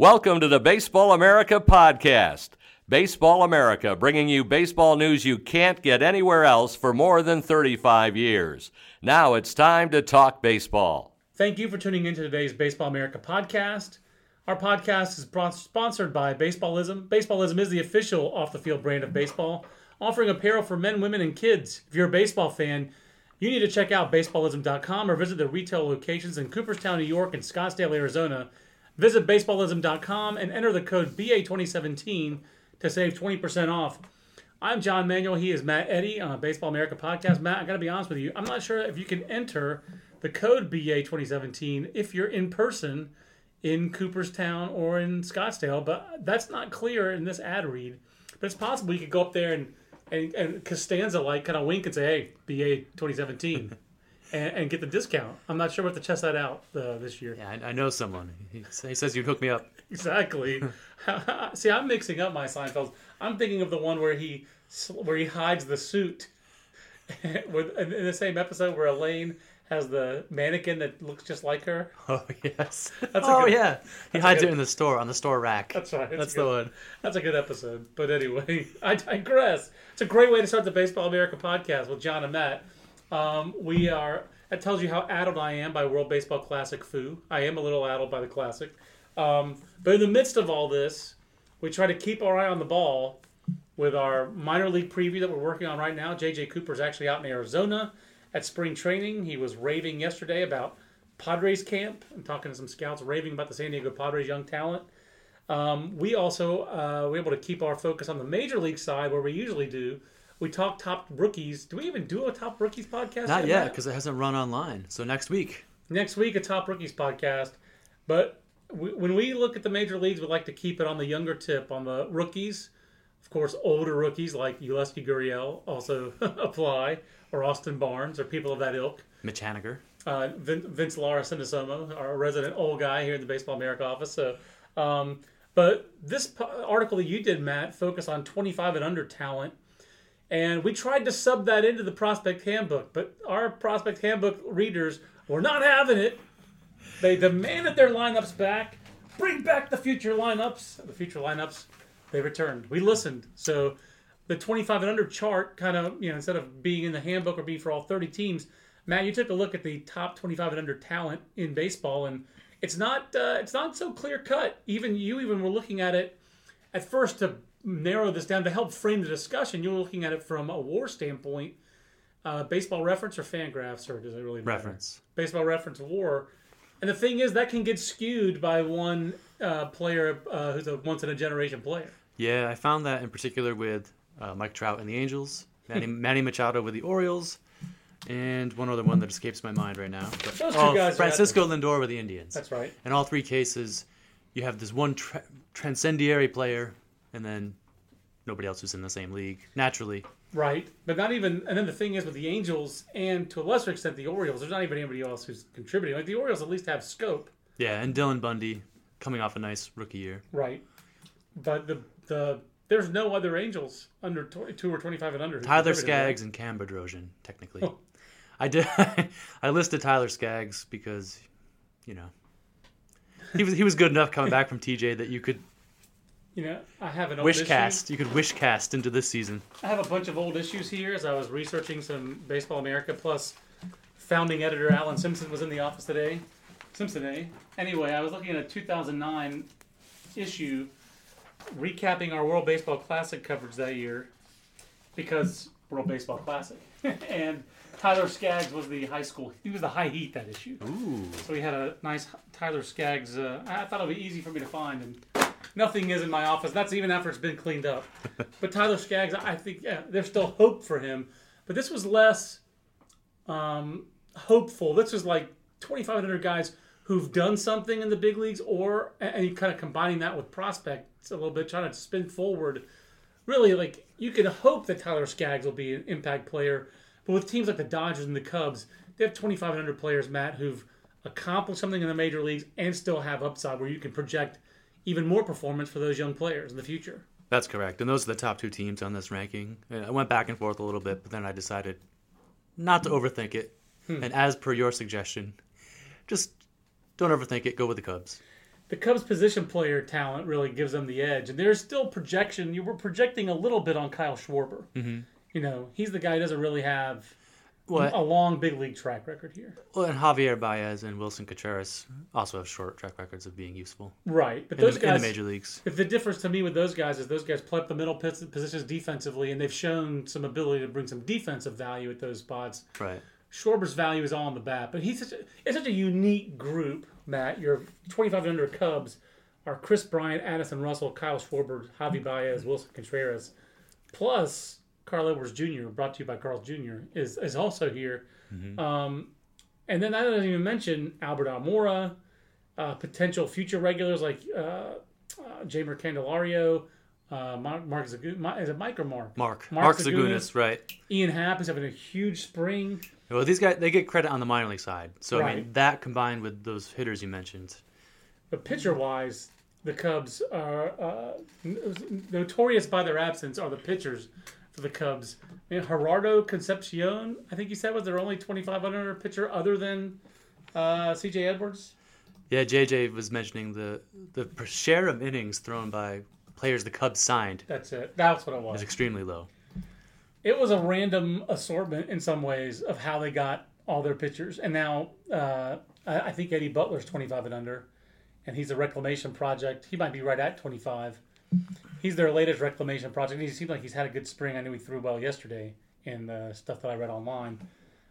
Welcome to the Baseball America podcast. Baseball America, bringing you baseball news you can't get anywhere else for more than 35 years. Now it's time to talk baseball. Thank you for tuning in to today's Baseball America podcast. Our podcast is sponsored by Baseballism. Baseballism is the official off the field brand of baseball, offering apparel for men, women, and kids. If you're a baseball fan, you need to check out baseballism.com or visit their retail locations in Cooperstown, New York, and Scottsdale, Arizona. Visit baseballism.com and enter the code BA2017 to save 20% off. I'm John Manuel. He is Matt Eddy on a Baseball America podcast. Matt, I got to be honest with you. I'm not sure if you can enter the code BA2017 if you're in person in Cooperstown or in Scottsdale, but that's not clear in this ad read. But it's possible you could go up there and and, and Costanza like kind of wink and say, "Hey, BA 2017," and, and get the discount. I'm not sure what to test that out uh, this year. Yeah, I, I know someone. He, he says you'd hook me up. Exactly. See, I'm mixing up my Seinfeld. I'm thinking of the one where he where he hides the suit. With in the same episode where Elaine has the mannequin that looks just like her. Oh yes. That's oh good- yeah. He hides good- it in the store on the store rack. That's right. That's a the good- one. That's a good episode. But anyway, I digress. It's a great way to start the Baseball America podcast with John and Matt. Um, we are. That tells you how addled I am by World Baseball Classic foo. I am a little addled by the Classic. Um, but in the midst of all this, we try to keep our eye on the ball with our minor league preview that we're working on right now. JJ Cooper's actually out in Arizona at spring training. He was raving yesterday about Padres camp and talking to some scouts, raving about the San Diego Padres young talent. Um, we also uh, we're able to keep our focus on the major league side where we usually do. We talk top rookies. Do we even do a top rookies podcast? Not yet because it hasn't run online. So next week. next week a top rookies podcast. But we, when we look at the major leagues, we like to keep it on the younger tip on the rookies. Of course, older rookies like Yulieski Gurriel also apply, or Austin Barnes, or people of that ilk. Mitch Haniger. Uh, Vin, Vince Lara Cinisomo, our resident old guy here in the Baseball America office. So, um, but this po- article that you did, Matt, focused on 25 and under talent. And we tried to sub that into the prospect handbook, but our prospect handbook readers were not having it. They demanded their lineups back. Bring back the future lineups. The future lineups, they returned. We listened. So the 25 and under chart kind of, you know, instead of being in the handbook or being for all 30 teams, Matt, you took a look at the top 25 and under talent in baseball, and it's not uh, it's not so clear cut. Even you even were looking at it at first to narrow this down to help frame the discussion. You're looking at it from a WAR standpoint. Uh, baseball reference or Fangraphs, or does it really matter? Reference. Baseball reference WAR. And the thing is, that can get skewed by one uh, player uh, who's a once in a generation player. Yeah, I found that in particular with uh, Mike Trout and the Angels, Manny, Manny Machado with the Orioles, and one other one that escapes my mind right now. But, Those two oh, guys Francisco Lindor with the Indians. That's right. In all three cases, you have this one tra- transcendiary player, and then nobody else who's in the same league. Naturally, Right, but not even. And then the thing is, with the Angels and to a lesser extent the Orioles, there's not even anybody else who's contributing. Like the Orioles at least have Schoop, yeah. And Dylan Bundy coming off a nice rookie year. right? But the the there's no other Angels under two or twenty five and under. Tyler Skaggs and Cam Bedrosian, technically. Oh. I did. I listed Tyler Skaggs because, you know, he was he was good enough coming back from TJ that you could You know, I have an old wish issue. cast. You could wish cast into this season. I have a bunch of old issues here as I was researching some Baseball America. Plus, founding editor Allan Simpson was in the office today. Simpson, eh? Anyway, I was looking at a 2009 issue recapping our World Baseball Classic coverage that year because World Baseball Classic. and Tyler Skaggs was the high school, he was the high heat that issue. Ooh. So we had a nice Tyler Skaggs. Uh, I thought it would be easy for me to find, and nothing is in my office. That's even after it's been cleaned up. but Tyler Skaggs, I think yeah, there's still hope for him. But this was less um, hopeful. This was like 2,500 guys who've done something in the big leagues, or and you kind of combining that with prospects a little bit, trying to spin forward. Really, like you can hope that Tyler Skaggs will be an impact player, but with teams like the Dodgers and the Cubs, they have 2,500 players, Matt, who've accomplished something in the major leagues and still have upside where you can project even more performance for those young players in the future. That's correct. And those are the top two teams on this ranking. And I went back and forth a little bit, but then I decided not to overthink it. And as per your suggestion, just don't overthink it. Go with the Cubs. the Cubs position player talent really gives them the edge. And there's still projection. You were projecting a little bit on Kyle Schwarber. Mm-hmm. You know, he's the guy who doesn't really have Well, a long big league track record here. well, and Javier Baez and Willson Contreras also have short track records of being useful Right. But in, those the, in the major leagues. if the difference to me with those guys is those guys play up the middle positions defensively, and they've shown some ability to bring some defensive value at those spots. Right. Schwarber's value is all on the bat, but he's such a, it's such a unique group. Matt, your 25 and under Cubs are Kris Bryant, Addison Russell, Kyle Schwarber, Javi Baez, Willson Contreras, plus Carl Edwards Jr. Brought to you by Carl Jr. is is also here. Um, and then I didn't even mention Albert Almora, uh, potential future regulars like uh, uh, Jeimer Candelario, uh, Mark, Mark Zagu- is it Mike or Mark? Mark. Mark Mark, Zagunis. Zagunis, right. Ian Happ is having a huge spring. Well, these guys they get credit on the minor league side. So I mean that combined with those hitters you mentioned. But pitcher wise, the Cubs are uh, notorious by their absence are the pitchers for the Cubs. I mean, Gerardo Concepcion, I think you said was their only 25 under pitcher other than uh, C.J. Edwards. Yeah, JJ was mentioning the the share of innings thrown by players the Cubs signed That's it. That's what it was. It's extremely low. It was a random assortment in some ways of how they got all their pitchers. And now uh, I, I think Eddie Butler's 25 and under, and he's a reclamation project. He might be right at 25. He's their latest reclamation project. He seemed like he's had a good spring. I knew he threw well yesterday in the stuff that I read online.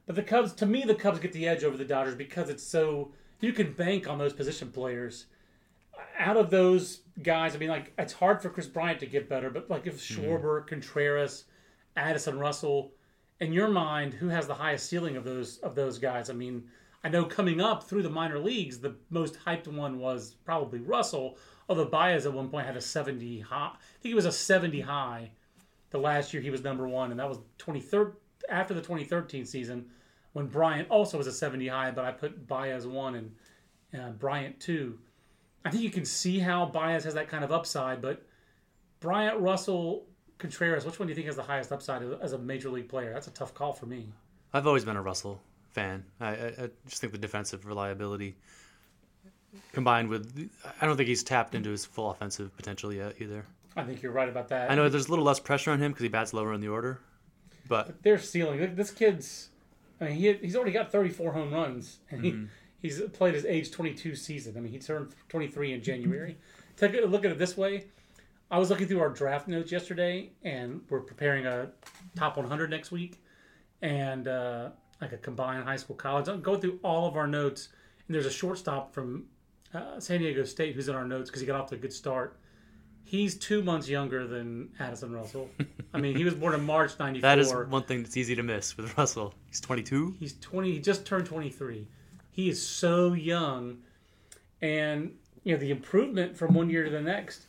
But the Cubs, to me, the Cubs get the edge over the Dodgers because it's so you can bank on those position players. Out of those guys, I mean, like it's hard for Kris Bryant to get better, but like if mm-hmm. Schwarber, Contreras, Addison Russell, in your mind, who has the highest ceiling of those of those guys? I mean, I know coming up through the minor leagues, the most hyped one was probably Russell. Although Baez at one point had a seventy high, I think it was a seventy high. The last year he was number one, and that was twenty third after the twenty thirteen season, when Bryant also was a seventy high, but I put Baez one and uh, Bryant two. I think you can see how Baez has that kind of upside, but Bryant, Russell, Contreras, which one do you think has the highest upside as a major league player? That's a tough call for me. I've always been a Russell fan. I, I, I just think the defensive reliability combined with I don't think he's tapped into his full offensive potential yet either. I think you're right about that. I know there's a little less pressure on him because he bats lower in the order, but their ceiling. This kid's, I mean, he, he's already got 34 home runs, and he, he's played his age 22 season. I mean, he turned 23 in January. Take a look at it this way. I was looking through our draft notes yesterday, and we're preparing a top 100 next week, and uh, like a combined high school college. I'm going through all of our notes, and there's a shortstop from uh, San Diego State who's in our notes because he got off to a good start. He's two months younger than Addison Russell. I mean, he was born in March '94. that is one thing that's easy to miss with Russell. He's 22. He's 20. He just turned 23. He is so young, and you know the improvement from one year to the next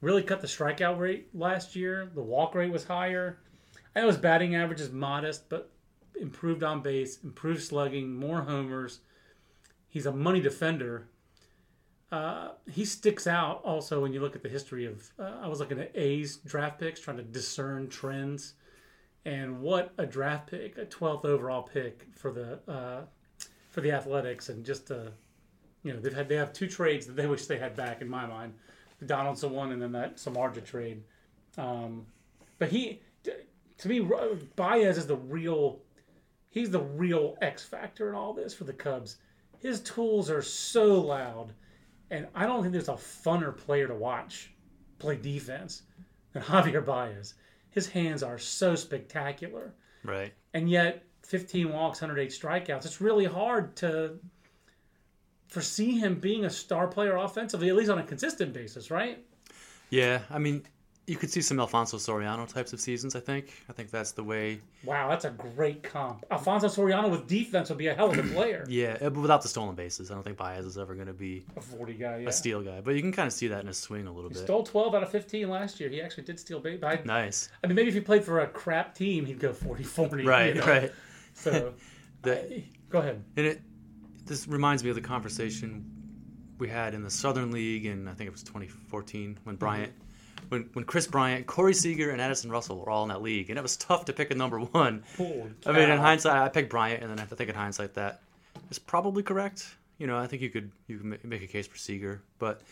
really cut the strikeout rate last year. The walk rate was higher. I know his batting average is modest, but improved on base, improved slugging, more homers. He's a money defender. Uh, he sticks out also when you look at the history of. Uh, I was looking at A's draft picks, trying to discern trends, and what a draft pick, a 12th overall pick for the uh, for the Athletics, and just uh, you know they've had they have two trades that they wish they had back in my mind, the Donaldson one and then that Samardzija trade. Um, but he, to me, Baez is the real. He's the real X factor in all this for the Cubs. His tools are so loud, and I don't think there's a funner player to watch play defense than Javier Baez. His hands are so spectacular Right. and yet 15 walks, 108 strikeouts. It's really hard to foresee him being a star player offensively, at least on a consistent basis, right? Yeah, I mean, you could see some Alfonso Soriano types of seasons. I think. I think that's the way. Wow, that's a great comp. Alfonso Soriano with defense would be a hell of a player. Yeah, uh, but without the stolen bases, I don't think Baez is ever going to be a 40 guy, yeah. a steal guy. But you can kind of see that in his swing a little bit. Stole 12 out of 15 last year. He actually did steal base. I, Nice. I mean, maybe if he played for a crap team, he'd go 40 40. Right. you know? Right. So, The, go ahead. and it this reminds me of the conversation we had in the Southern League and I think it was 2014 when Bryant. When, when Kris Bryant, Corey Seager, and Addison Russell were all in that league, and it was tough to pick a number one. I mean, in hindsight, I picked Bryant, and then I have to think in hindsight that is probably correct. You know, I think you could you can make a case for Seager, but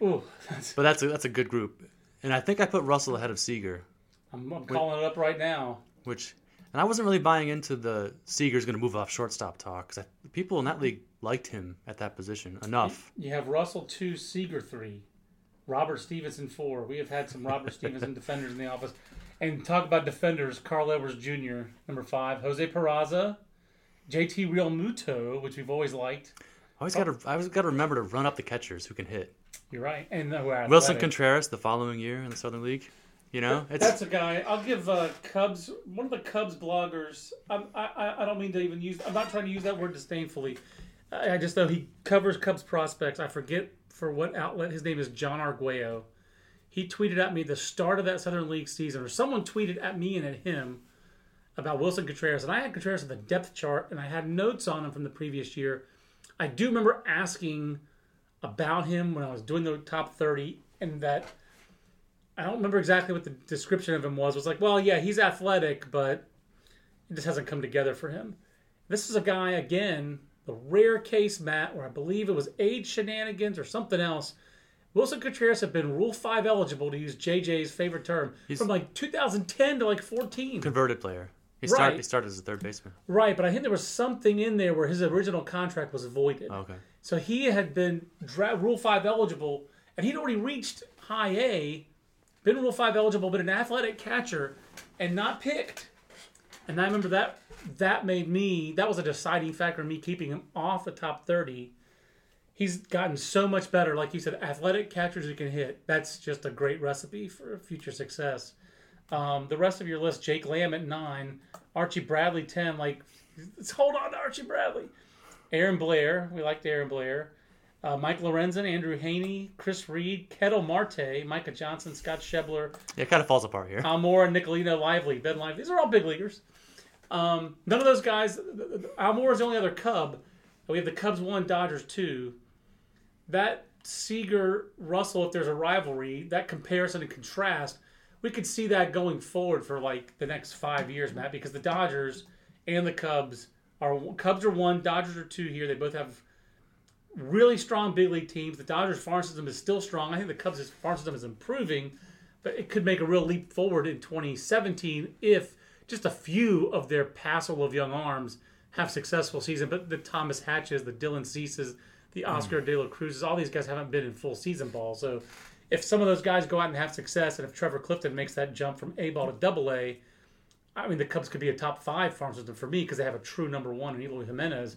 Ooh, that's, but that's a, that's a good group, and I think I put Russell ahead of Seager, I'm, I'm calling it up right now. which and I wasn't really buying into the Seager's going to move off shortstop talk because people in that league liked him at that position enough. You have Russell two, Seager three, Robert Stephenson four. We have had some Robert Stephenson defenders in the office. And talk about defenders, Carl Edwards Jr. number five, Jose Peraza, JT Realmuto, which we've always liked. I always got to I always got to remember to run up the catchers who can hit. You're right, and we're Willson. Contreras the following year in the Southern League. You know, it's That's a guy. I'll give uh, Cubs one of the Cubs bloggers. I'm, I I I don't mean to even use. I'm not trying to use that word disdainfully. I, I just know he covers Cubs prospects. I forget for what outlet. His name is John Arguello. He tweeted at me the start of that Southern League season, or someone tweeted at me and at him about Willson Contreras, and I had Contreras on the depth chart, and I had notes on him from the previous year. I do remember asking about him when I was doing the top 30, and that I don't remember exactly what the description of him was. It was like, well, yeah, he's athletic, but it just hasn't come together for him. This is a guy, again, the rare case, Matt, where I believe it was age shenanigans or something else. Willson Contreras had been Rule 5 eligible, to use JJ's favorite term, from like 2010 to like 14. converted player. He started Right. he started as a third baseman. Right, but I think there was something in there where his original contract was voided. Oh, okay. So he had been dra- Rule 5 eligible, and he'd already reached high A, been Rule 5 eligible, but an athletic catcher, and not picked. And I remember that that made me, that was a deciding factor in me keeping him off the top 30. He's gotten so much better. Like you said, athletic catchers who can hit. That's just a great recipe for future success. Um, the rest of your list, Jake Lamb at nine, Archie Bradley 10. Like, let's hold on to Archie Bradley. Aaron Blair, we liked Aaron Blair. Uh, Mike Lorenzen, Andrew Heaney, Chris Reed, Ketel Marte, Micah Johnson, Scott Schebler, Yeah, it kind of falls apart here. Almora, Nicolino, Lively, Ben Lively. These are all big leaguers. Um, none of those guys. Almora is the only other Cub. We have the Cubs one, Dodgers two. That Seager Russell, if there's a rivalry, that comparison and contrast, we could see that going forward for like the next five years, Matt, because the Dodgers and the Cubs are Cubs are one, Dodgers are two here. They both have really strong big league teams. The Dodgers farm system is still strong. I think the Cubs' farm system is improving, but it could make a real leap forward in 2017 if just a few of their passel of young arms have successful season. But the Thomas Hatches, the Dylan Ceases, the hmm. Oscar De La Cruzes, all these guys haven't been in full season ball. So if some of those guys go out and have success, and if Trevor Clifton makes that jump from A ball to double A, I mean, the Cubs could be a top five farm system for me because they have a true number one in Eloy Jimenez.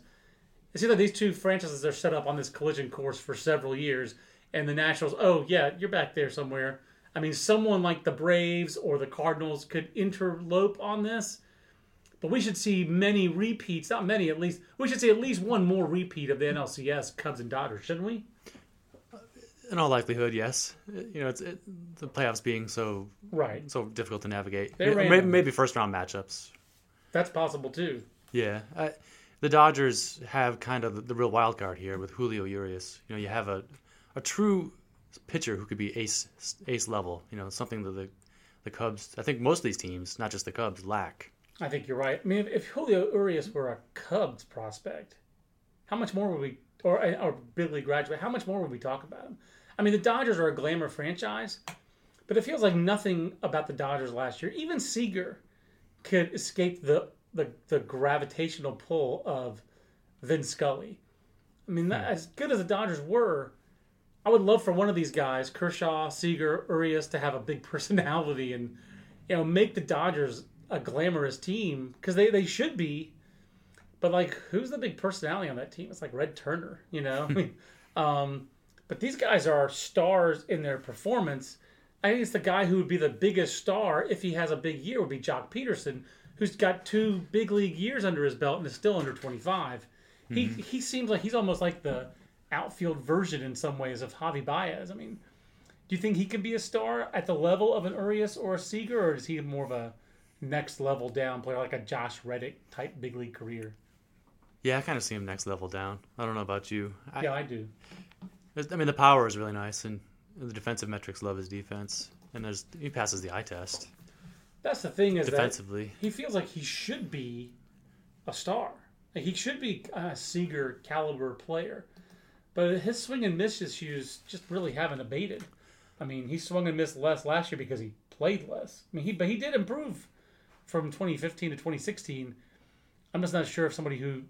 It seems like these two franchises are set up on this collision course for several years, and the Nationals, oh yeah, you're back there somewhere. I mean, someone like the Braves or the Cardinals could interlope on this, but we should see many repeats. Not many, at least. We should see at least one more repeat of the NLCS Cubs and Dodgers, shouldn't we? Uh, in all likelihood, yes. Uh, you know, it's it, the playoffs being so Right. so difficult to navigate. They're maybe, random. maybe first round matchups. That's possible too. Yeah, I, the Dodgers have kind of the, the real wild card here with Julio Urias. You know, you have a a true pitcher who could be ace ace level. You know, something that the the Cubs, I think most of these teams, not just the Cubs, lack. I think you're right. I mean, if, if Julio Urias were a Cubs prospect, how much more would we, or or big league graduate, how much more would we talk about him? I mean, the Dodgers are a glamour franchise, but it feels like nothing about the Dodgers last year, even Seager, could escape the the, the gravitational pull of Vin Scully. I mean, hmm. that, as good as the Dodgers were, I would love for one of these guys, Kershaw, Seager, Urias, to have a big personality and you know make the Dodgers a glamorous team because they, they should be. But like, who's the big personality on that team? It's like Red Turner, you know. um, but these guys are stars in their performance. I think it's the guy who would be the biggest star if he has a big year would be Joc Pederson, who's got two big league years under his belt and is still under twenty five. He he seems like he's almost like the outfield version in some ways of Javi Baez. I mean, do you think he could be a star at the level of an Urias or a Seager, or is he more of a next level down player like a Josh Reddick type big league career? Yeah, I kind of see him next level down. I don't know about you. I, Yeah, I do. I mean, the power is really nice, and the defensive metrics love his defense, and there's he passes the eye test That's the thing is that defensively. he feels like he should be a star. Like, he should be a Seager caliber player, but his swing and miss issues just really haven't abated. I mean, he swung and missed less last year because he played less. I mean, he but he did improve from 2015 to 2016. I'm just not sure if somebody who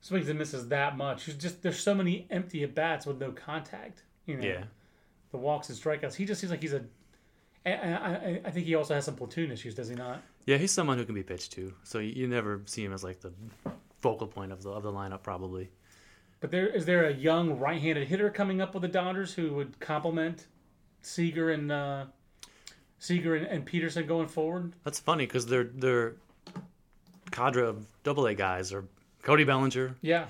swings and misses that much. There's just there's so many empty at bats with no contact. You know, Yeah. the walks and strikeouts. He just seems like he's a. I, I, I think he also has some platoon issues, does he not? Yeah, he's someone who can be pitched to. So you, you never see him as like the focal point of the of the lineup, probably. But there is there a young right-handed hitter coming up with the Dodgers who would complement Seager and uh, Seager and, and Pederson going forward? That's funny because their their cadre of Double A guys are Cody Bellinger, Yeah,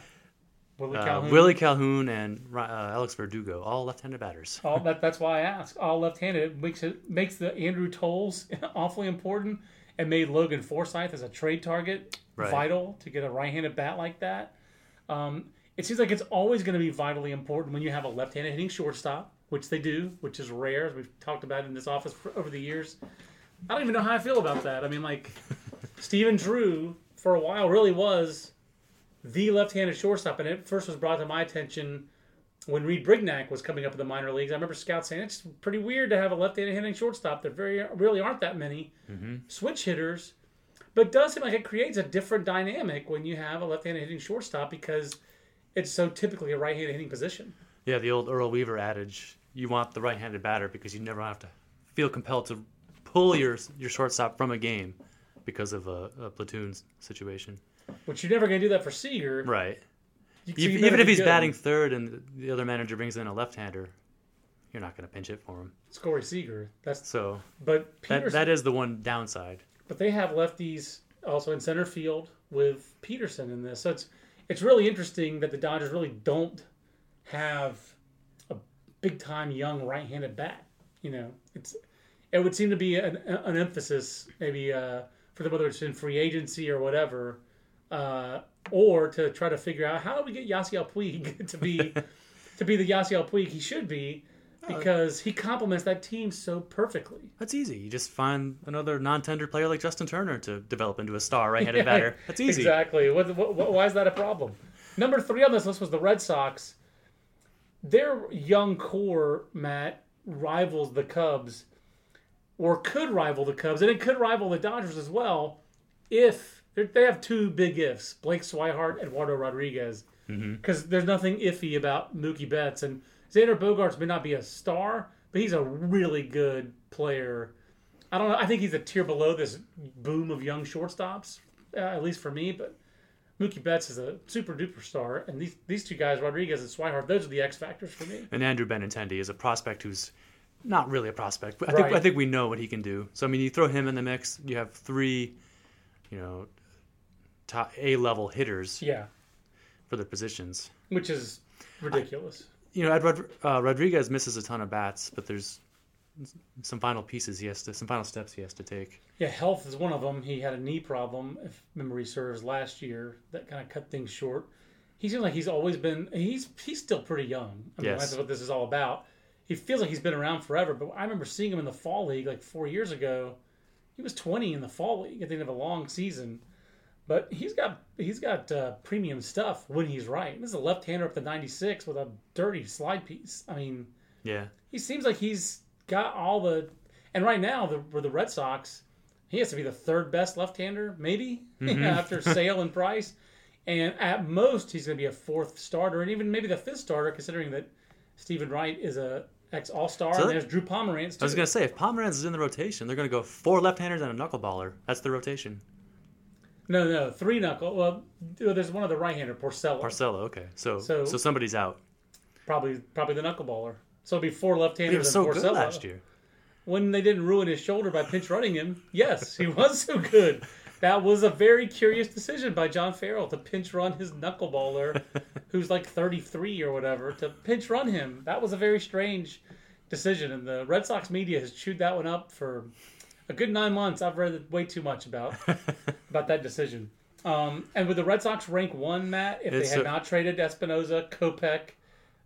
Willie uh, Calhoun. Willie Calhoun, and uh, Alex Verdugo, all left-handed batters. All that, that's why I ask. All left-handed it makes it makes the Andrew Toles awfully important, and made Logan Forsythe as a trade target Right. vital to get a right-handed bat like that. Um, it seems like it's always going to be vitally important when you have a left-handed hitting shortstop, which they do, which is rare, as we've talked about in this office for, over the years. I don't even know how I feel about that. I mean, like Stephen Drew for a while really was the left-handed shortstop, and it first was brought to my attention when Reid Brignac was coming up in the minor leagues. I remember scouts saying it's pretty weird to have a left-handed hitting shortstop. There very really aren't that many mm-hmm. switch hitters, but it does seem like it creates a different dynamic when you have a left-handed hitting shortstop because it's so typically a right-handed hitting position. Yeah, the old Earl Weaver adage: you want the right-handed batter because you never have to feel compelled to pull your your shortstop from a game because of a, a platoon situation. Which you're never going to do that for Seager. Right. You- so Even, you even if he's good. batting third and the other manager brings in a left-hander, you're not going to pinch it for him. it's Corey Seager. That's So but that, that is the one downside. but they have lefties also in center field with Pederson in this. So it's it's really interesting that the Dodgers really don't have a big time young right handed bat. You know, it's it would seem to be an, an emphasis maybe uh, for them whether it's in free agency or whatever, uh, or to try to figure out how do we get Yasiel Puig to be to be the Yasiel Puig he should be. Oh. Because he complements that team so perfectly. That's easy. You just find another non-tender player like Justin Turner to develop into a star right-handed batter. That's easy. Exactly. What, what, why is that a problem? Number three on this list was the Red Sox. Their young core, Matt, rivals the Cubs, or could rival the Cubs, and it could rival the Dodgers as well if they have two big ifs: Blake Swihart, Eduardo Rodriguez. Mm-hmm. Because there's nothing iffy about Mookie Betts and Xander Bogaerts may not be a star, but he's a really good player. I don't know. I think he's a tier below this boom of young shortstops, uh, at least for me. But Mookie Betts is a super duper star, and these these two guys, Rodriguez and Swihart, those are the X factors for me. And Andrew Benintendi is a prospect who's not really a prospect, but I think Right. I think we know what he can do. So I mean, you throw him in the mix, you have three, you know, top A level hitters Yeah, for their positions. which is ridiculous. You know, Ed Rod- uh, Rodriguez misses a ton of bats, but there's some final pieces he has to, some final steps he has to take. Yeah, health is one of them. He had a knee problem, if memory serves, last year that kind of cut things short. He seems like he's always been. He's he's still pretty young. I mean, Yes. that's what this is all about. He feels like he's been around forever. But I remember seeing him in the fall league like four years ago. He was 20 in the fall league at the end of a long season. But he's got he's got uh, premium stuff when he's right. This is a left-hander up to 96 with a dirty slide piece. I mean, Yeah, he seems like he's got all the and right now the for the Red Sox, he has to be the third best left-hander, maybe after Sale and Price, and at most he's going to be a fourth starter, and even maybe the fifth starter, considering that Steven Wright is a ex All Star, So and there's Drew Pomeranz too. I was gonna say if Pomeranz is in the rotation, they're gonna go four left-handers and a knuckleballer. That's the rotation. No, no, three knuckle. Well, there's one of the right-hander, Porcello, Porcello, okay, so So- so, somebody's out. probably probably the knuckleballer. So it'll be four left-handers He was and so Porcello. good last year. when they didn't ruin his shoulder by pinch running him, yes, he was so good. That was a very curious decision by John Farrell to pinch run his knuckleballer, who's like 33 or whatever, to pinch run him. That was a very strange decision, and the Red Sox media has chewed that one up for a good nine months. I've read way too much about about that decision. Um, and with the Red Sox rank one, Matt, if It's they had a- not traded Espinoza, Kopech,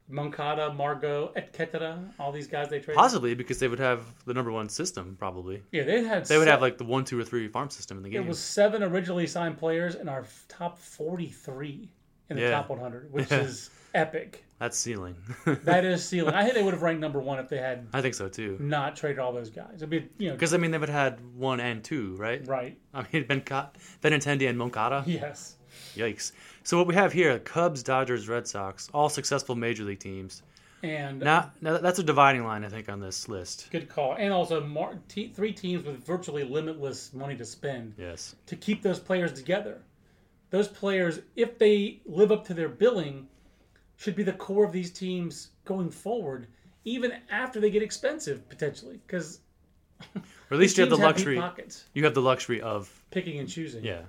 Moncada, Margot, etc. All these guys they traded. Possibly because they would have the number one system. Probably Yeah, they had. they would have like the one, two, or three farm system in the game. It was seven originally signed players in our top 43 in the Yeah. top 100, which Yeah. is epic. That's ceiling. That is ceiling. I think they would have ranked number one if they had I think so too. not traded all those guys. It'd be, you know, Because I mean, they would have had one and two, right? right. I mean, Ben Benintendi and Moncada. Yes. Yikes. So what we have here: Cubs, Dodgers, Red Sox, all successful major league teams. And Now, now that's a dividing line, I think, on this list. good call. And also mar- te- three teams with virtually limitless money to spend Yes. to keep those players together. Those players, if they live up to their billing, should be the core of these teams going forward, even after they get expensive potentially, because Or at least you have the luxury. pockets. You have the luxury of picking and choosing yeah.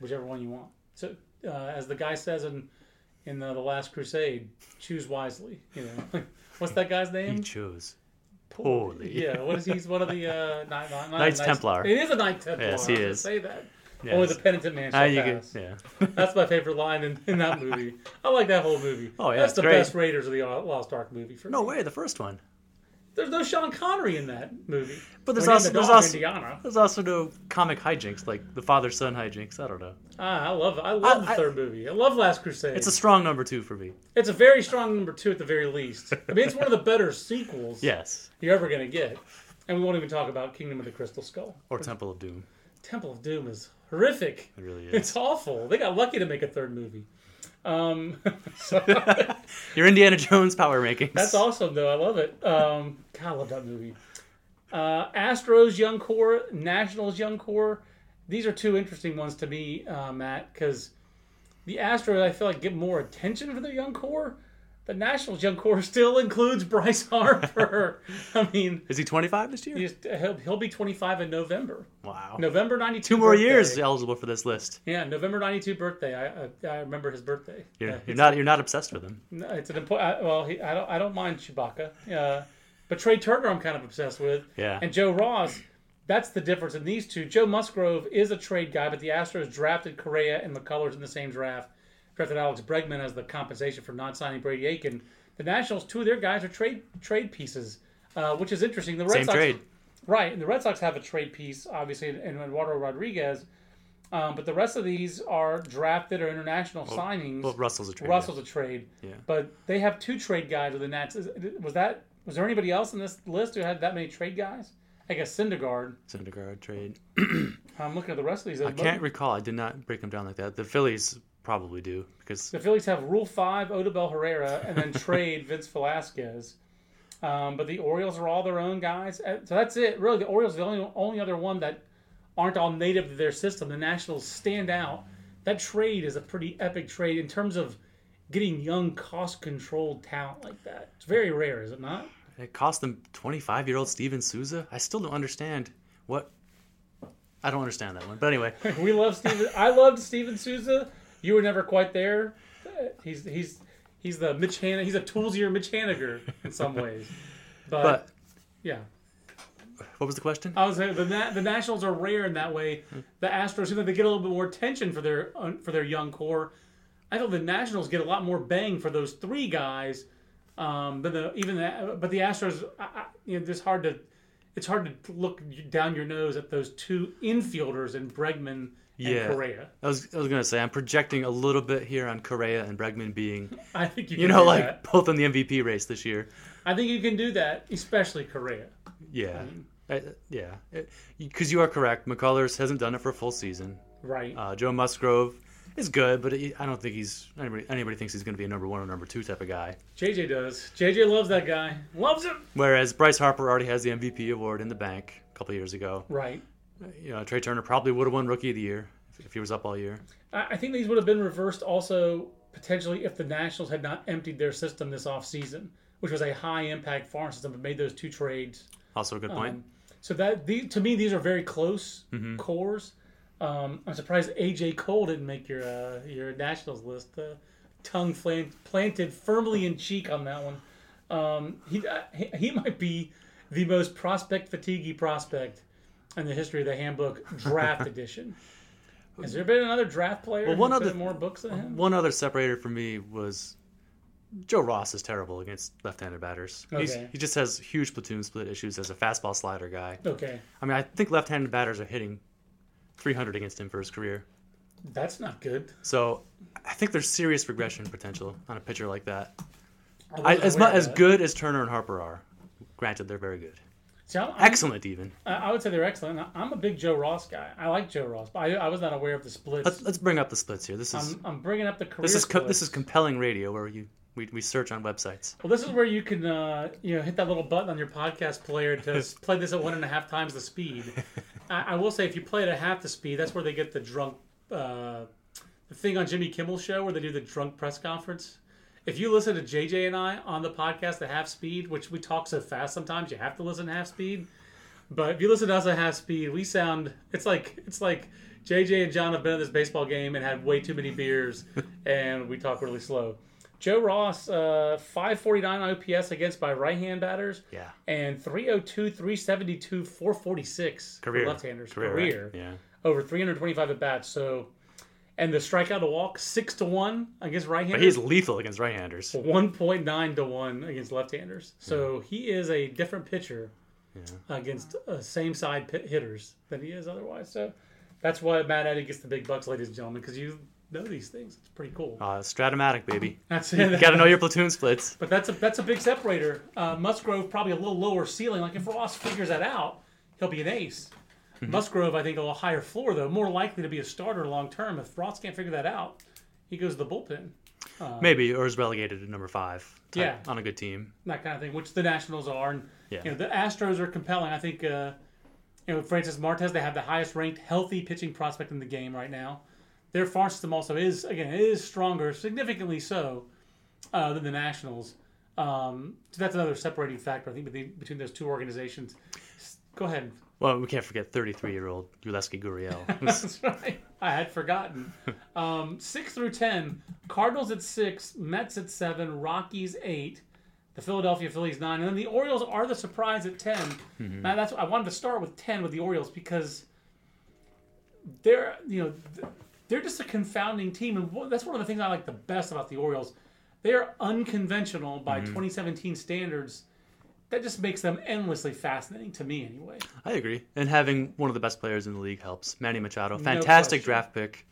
whichever one you want. So, uh, as the guy says in in the, the Last Crusade, choose wisely. You know, what's that guy's name? He chose poorly. Yeah, what is he? He's one of the uh, Knights Templar. It is a Knight Templar. Yes, he is. Say that. Yes. Only the penitent man shall you pass. could, yeah. That's my favorite line in, in that movie. I like that whole movie. Oh, yeah, that's the great. best Raiders of the Lost Ark movie for me. No me. way, the first one. There's no Sean Connery in that movie. But there's also the there's also there's also no comic hijinks like the father son hijinks. I don't know. Ah, I love I love I- the I- third movie. I love Last Crusade. It's a strong number two for me. It's a very strong number two at the very least. I mean, it's one of the better sequels Yes. you're ever going to get. And we won't even talk about Kingdom of the Crystal Skull. Or Temple of Doom. Temple of Doom is horrific. It really is. It's awful. They got lucky to make a third movie. Um, so Your Indiana Jones power making. That's awesome, though. I love it. Um, God, I love that movie. Uh, Astros young core, Nationals young core. These are two interesting ones to me, uh, Matt, because the Astros I feel like get more attention for their young core. The Nationals young core still includes Bryce Harper. I mean, Is he 25 this year? he's, he'll, he'll be 25 in November. Wow. November 92. Two more birthday. years eligible for this list. Yeah, November 92 birthday. I, I, I remember his birthday. You're, Yeah, you're not you're not obsessed with him. no, It's an important. Well, he, I don't. I don't mind Chewbacca. Uh, but Trea Turner, I'm kind of obsessed with. Yeah. And Joe Ross. That's the difference in these two. Joe Musgrove is a trade guy, but the Astros drafted Correa and McCullers in the same draft. Drafted Alex Bregman as the compensation for not signing Brady Aiken. The Nationals, two of their guys are trade trade pieces, uh, which is interesting. The Red Same Sox, trade. right? And the Red Sox have a trade piece, obviously, in in Eduardo Rodriguez. Um, but the rest of these are drafted or international signings. Well, Russell's a trade. Russell's a trade. Yeah. But they have two trade guys with the Nats. Was that was there anybody else in this list who had that many trade guys? I guess Syndergaard. yeah. Syndergaard trade. I'm looking at the rest of these. I can't recall. I did not break them down like that. The Phillies probably do because The Phillies have Rule Five, Odubel Herrera, and then trade Vince Velasquez. Um, but the Orioles are all their own guys. Uh, So that's it. Really, the Orioles are the only only other one that aren't all native to their system. The Nationals stand out. That trade is a pretty epic trade in terms of getting young, cost-controlled talent like that. It's very rare, is it not? it cost them 25 year old Steven Souza. I still don't understand what. I don't understand that one. But anyway, we love Steven. I loved Steven Souza. You were never quite there. He's he's he's the Mitch Han- He's a toolsier Mitch Haniger in some ways. But, but yeah, what was the question? I was saying the Na- the Nationals are rare in that way. The Astros seem like they get a little bit more attention for their uh, for their young core. I feel the Nationals get a lot more bang for those three guys um, than the even the, but the Astros. I, I, you know, it's hard to it's hard to look down your nose at those two infielders and Bregman Yeah. Correa. I was I was gonna say I'm projecting a little bit here on Correa and Bregman being I think you you know like that. both in the MVP race this year. I think you can do that, especially Correa. Yeah, Uh, yeah, because you are correct. McCullers hasn't done it for a full season. Right. Uh, Joe Musgrove is good, but I don't think he's anybody. Anybody thinks he's going to be a number one or number two type of guy. JJ does. JJ loves that guy. Loves him. Whereas Bryce Harper already has the MVP award in the bank a couple years ago. Right. You know, Trea Turner probably would have won Rookie of the Year if, he was up all year. I think these would have been reversed also potentially if the Nationals had not emptied their system this offseason, which was a high impact farm system, but made those two trades. Also a good point. Um, so that the, to me these are very close Mm-hmm. cores. Um, I'm surprised AJ Cole didn't make your uh, your Nationals list. Uh, tongue flan- planted firmly in cheek on that one. Um, he, uh, he he might be the most prospect fatiguey prospect in the history of the handbook draft edition. Has there been another draft player Well, one other- more books than him? One other separator for me was Joe Ross is terrible against left-handed batters. Okay. he just has huge platoon split issues as a fastball slider guy. Okay, I mean, I think left-handed batters are hitting 300 against him for his career. that's not good. So I think there's serious regression potential on a pitcher like that. I, as much as good as Turner and Harper are, granted they're very good, I'm- I'm- excellent even. I I would say they're excellent. I'm a big Joe Ross guy. I like Joe Ross, but I, I was not aware of the splits. Let's let's bring up the splits here. This is I'm, I'm bringing up the career. this is co- this is compelling radio where you we, we search on websites. Well, this is where you can, uh, you know, hit that little button on your podcast player to play this at one and a half times the speed. I, I will say, if you play it at half the speed, that's where they get the drunk, uh, the thing on Jimmy Kimmel's show where they do the drunk press conference. If you listen to JJ and I on the podcast at half speed, which we talk so fast sometimes you have to listen to half speed. But if you listen to us at half speed, we sound it's like it's like JJ and John have been at this baseball game and had way too many beers, and we talk really slow. Joe Ross, uh, 549 OPS against by right hand batters, Yeah, and 302, 372, 446 career left handers. career, Career, right? Yeah, over 325 at bats. So, and the strikeout to walk six to one against right but handers. he's lethal against right-handers. 1.9 to 1 against left-handers. So he is a different pitcher against uh, same side pit hitters than he is otherwise. So that's why Matt Eddy gets the big bucks, ladies and gentlemen, because you know these things. It's pretty cool. Uh, Stratomatic baby. That's You it. got to know your platoon splits. But that's a that's a big separator. Uh, Musgrove probably a little lower ceiling. Like if Ross figures that out, he'll be an ace. Musgrove, I think, a little higher floor though, more likely to be a starter long term. If Ross can't figure that out, he goes to the bullpen. Maybe or is relegated to number five. type Yeah. on a good team. that kind of thing, which the Nationals are. And Yeah. you know, the Astros are compelling. I think uh, you know Francis Martes. They have the highest ranked healthy pitching prospect in the game right now. Their farm system also is again is stronger, significantly so, uh, than the Nationals. Um, so that's another separating factor I think between, between those two organizations. Go ahead. Well, we can't forget 33-year-old Yulieski Gurriel. That's right. I had forgotten. Um, six through ten. Cardinals at six. Mets at seven. Rockies eight. The Philadelphia Phillies nine, and then the Orioles are the surprise at 10 Now that's I wanted to start with ten with the Orioles because they're you know they're just a confounding team, and that's one of the things I like the best about the Orioles. They're unconventional by 2017 standards. That just makes them endlessly fascinating to me, anyway. I agree. And having one of the best players in the league helps. Manny Machado, fantastic question. draft pick,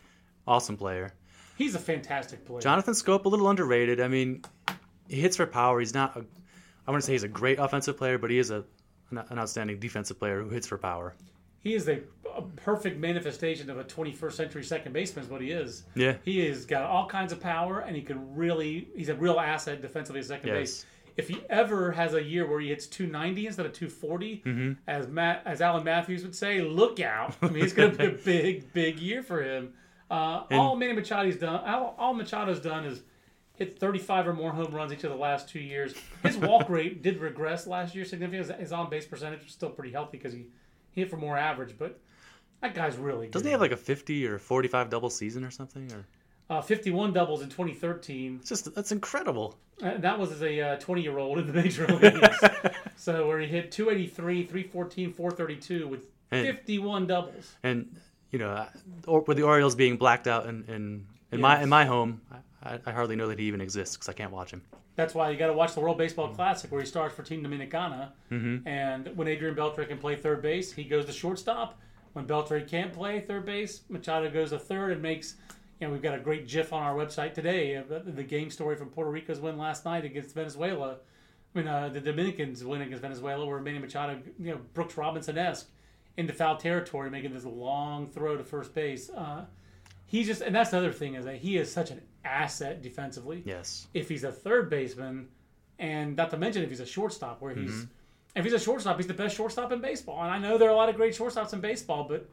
awesome player. He's a fantastic player. Jonathan Schoop, a little underrated. I mean, he hits for power. He's not. A, I wouldn't say he's a great offensive player, but he is a an, an outstanding defensive player who hits for power. He is a, a perfect manifestation of a 21st century second baseman. Is what he is. Yeah. He has got all kinds of power, and he can really. He's a real asset defensively at second Yes. base. If he ever has a year where he hits 290 instead of 240, Mm-hmm. as Matt, as Alan Matthews would say, look out! I mean, it's going to be a big, big year for him. Uh, all Manny Machado's done, all, all Machado's done is hit 35 or more home runs each of the last two years. His walk rate did regress last year significantly. His on base percentage was still pretty healthy because he, he hit for more average, but that guy's really good. Doesn't he have like a 50 or 45 double season or something? Or uh, 51 doubles in 2013? it's just that's incredible. Uh, that was as a 20 year old in the major leagues. so where he hit 283, 314, 432 with And- 51 doubles. And you know, or, with the Orioles being blacked out in in, in my in my home, I, I hardly know that he even exists because I can't watch him. That's why you got to watch the World Baseball Classic where he starts for Team Dominicana. And when Adrian Beltre can play third base, he goes to shortstop. When Beltre can't play third base, Machado goes to third and makes. Know, we've got a great GIF on our website today of the- the game story from Puerto Rico's win last night against Venezuela. I mean, uh, the Dominicans win against Venezuela, where Manny Machado, you know, Brooks Robinson esque into foul territory, making this long throw to first base. Uh, he's just, and that's the other thing is that he is such an asset defensively Yes. if he's a third baseman, and not to mention if he's a shortstop, where he's Mm-hmm. if he's a shortstop, he's the best shortstop in baseball. And I know there are a lot of great shortstops in baseball, but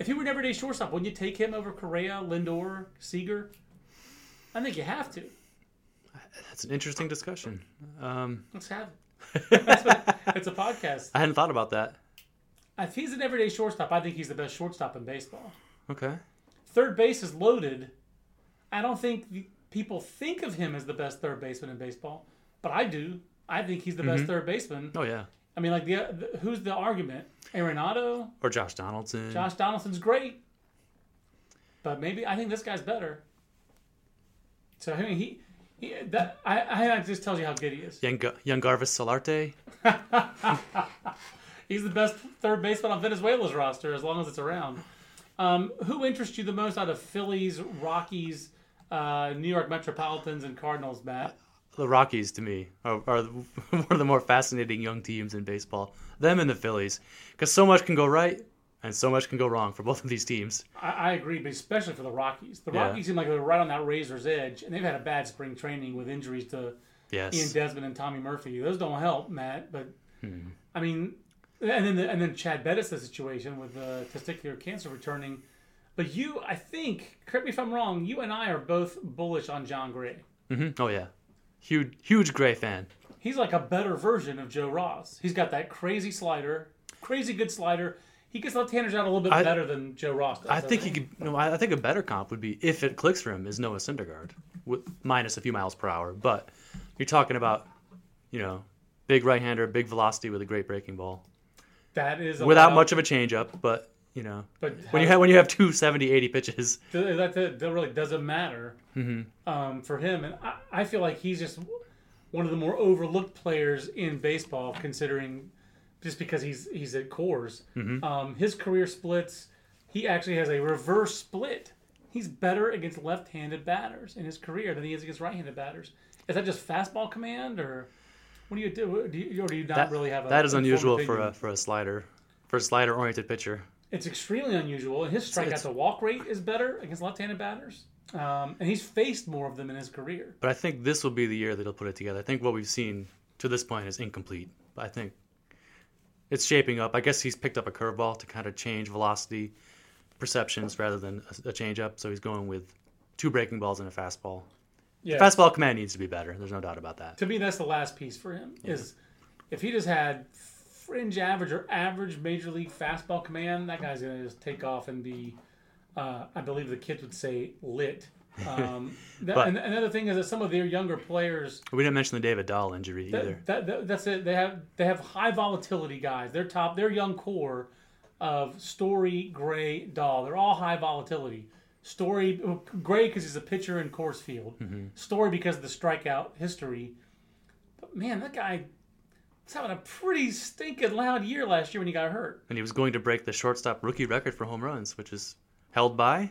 if he were an everyday shortstop, wouldn't you take him over Correa, Lindor, Seager? I think you have to. That's an interesting discussion. Um, Let's have it. It's a podcast. I hadn't thought about that. If he's an everyday shortstop, I think he's the best shortstop in baseball. Okay. Third base is loaded. I don't think people think of him as the best third baseman in baseball, but I do. I think he's the best third baseman. Oh yeah. I mean, like the, the who's the argument? Arenado, Or Josh Donaldson. Josh Donaldson's great, but maybe I think this guy's better. So I mean, he He, that, I, I that just tells you how good he is. Young, young Garvis Solarte. He's the best third baseman on Venezuela's roster as long as it's around. Um, who interests you the most out of Phillies, Rockies, uh, New York Metropolitans, and Cardinals, Matt? The Rockies, to me, are, are one of the more fascinating young teams in baseball. Them and the Phillies, because so much can go right and so much can go wrong for both of these teams. I, I agree, but especially for the Rockies. The Yeah. Rockies seem like they're right on that razor's edge, and they've had a bad spring training with injuries to Yes. Ian Desmond and Tommy Murphy. Those don't help, Matt. But Hmm. I mean, and then the, and then Chad Bettis' situation with the testicular cancer returning. But you, I think, correct me if I'm wrong. You and I are both bullish on Jon Gray. hmm Oh yeah, huge huge Gray fan. He's like a better version of Joe Ross. He's got that crazy slider, crazy good slider. He gets left-handers out a little bit I- better than Joe Ross does. I think he could. No, I I think a better comp would be if it clicks for him is Noah Syndergaard, with minus a few miles per hour. But you're talking about, you know, big right-hander, big velocity with a great breaking ball, that is without much of a changeup. But you know, But when you have when you have two 70, 80 pitches, that, that, that really doesn't matter Mm-hmm. um, for him. And I, I feel like he's just one of the more overlooked players in baseball, considering just because he's he's at Coors. Mm-hmm. Um, his career splits, he actually has a reverse split. He's better against left-handed batters in his career than he is against right-handed batters. Is that just fastball command, or what do you do? do you, or do you not that, really have a that is unusual for a for a slider, for a slider-oriented pitcher. It's extremely unusual, his strikeout to walk rate is better against left-handed batters. Um, and he's faced more of them in his career. But I think this will be the year that he'll put it together. I think what we've seen to this point is incomplete. But I think it's shaping up. I guess he's picked up a curveball to kind of change velocity perceptions rather than a, a changeup. So he's going with two breaking balls and a fastball. Yeah, Fastball command needs to be better. There's no doubt about that. to me, that's the last piece for him. Is if he just had fringe average or average major league fastball command, that guy's gonna just take off and be. Uh, I believe the kids would say lit. Um, that, But- and another thing is that some of their younger players We didn't mention the David Dahl injury either. That, that, that- that's it. They have they have high volatility guys. Their top, their young core of Story, Gray, Dahl. They're all high volatility. Story, Gray because he's a pitcher in Coors Field. Story because of the strikeout history. But man, that guy was having a pretty stinking loud year last year when he got hurt. And he was going to break the shortstop rookie record for home runs, which is held by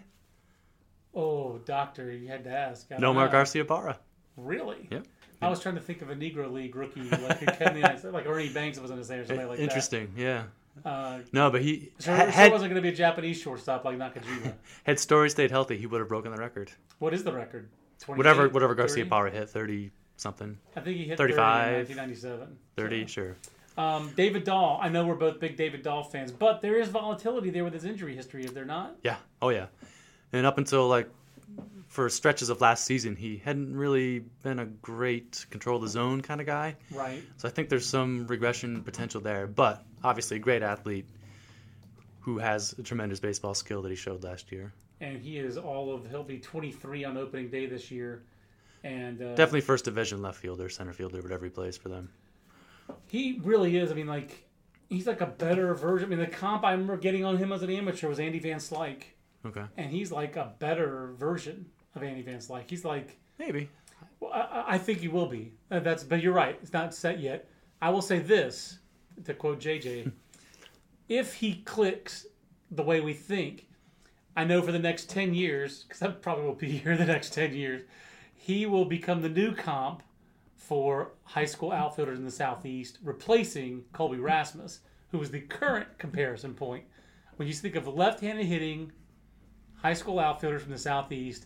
Oh, doctor, you had to ask. I Nomar. Garciaparra. Really? Yep. I was trying to think of a Negro League rookie like who like Ernie Banks was going to say or something like that. Interesting, yeah. Uh, No, but he So had, wasn't going to be a Japanese shortstop like Nakajima. had Story stayed healthy, he would have broken the record. what is the record? 28, Whatever whatever Garcia 30? Parra hit, 30 something, I think he hit 35. 30 in 1997. 30, sure. Um, David Dahl. I know we're both big David Dahl fans, but there is volatility there with his injury history, is there not? Yeah. Oh yeah. And up until like for stretches of last season, he hadn't really been a great control the zone kind of guy. Right. So I think there's some regression potential there, but obviously a great athlete who has a tremendous baseball skill that he showed last year. And he is all of, he'll be 23 on opening day this year. And uh, Definitely first division left fielder, center fielder, whatever he plays for them. he really is. I mean, like, he's like a better version. I mean, the comp I remember getting on him as an amateur was Andy Van Slyke. Okay. And he's like a better version of Andy Van Slyke. He's like, Maybe. Well, I, I think he will be. Uh, That's, but you're right. It's not set yet. I will say this, to quote JJ: If he clicks the way we think, I know for the next ten years, because I probably will be here the next ten years, he will become the new comp for high school outfielders in the southeast, replacing Colby Rasmus, who is the current comparison point. When you think of left-handed hitting high school outfielders from the southeast,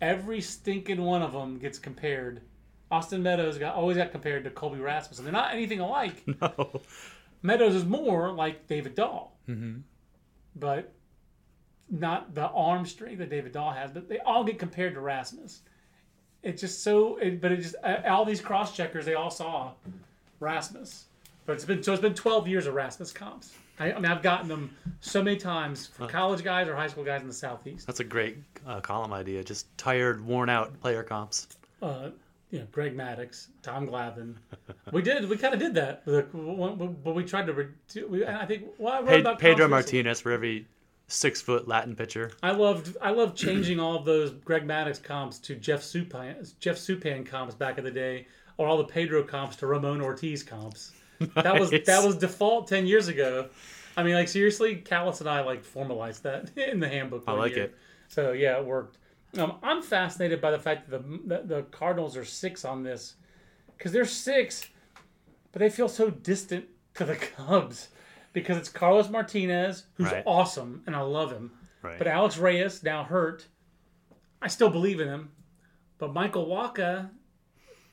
every stinking one of them gets compared. Austin Meadows got always got compared to Colby Rasmus, and they're not anything alike. No. Meadows is more like David Dahl, mm-hmm. but not the arm strength that David Dahl has. But they all get compared to Rasmus. It's just so. It, but it just all these cross checkers they all saw Rasmus. But it's been so it's been 12 years of Rasmus comps. I, I mean I've gotten them so many times for college guys or high school guys in the southeast. That's a great uh, column idea. Just tired, worn out player comps. uh, you know, Greg Maddux, Tom Glavine. We did, we kind of did that, but we tried to. We, and I think well, I wrote Pe- about Pedro Martinez for every six foot Latin pitcher. I loved I loved changing all of those Greg Maddux comps to Jeff Suppan Jeff Suppan comps back in the day, or all the Pedro comps to Ramon Ortiz comps. That was that was default ten years ago. I mean, like seriously, Callis and I like formalized that in the handbook. I like year. it. So yeah, it worked. Um, I'm fascinated by the fact that the that the Cardinals are six on this because they're six, but they feel so distant to the Cubs because it's Carlos Martinez who's Right. awesome and I love him. Right. But Alex Reyes now hurt. I still believe in him, but Michael Wacha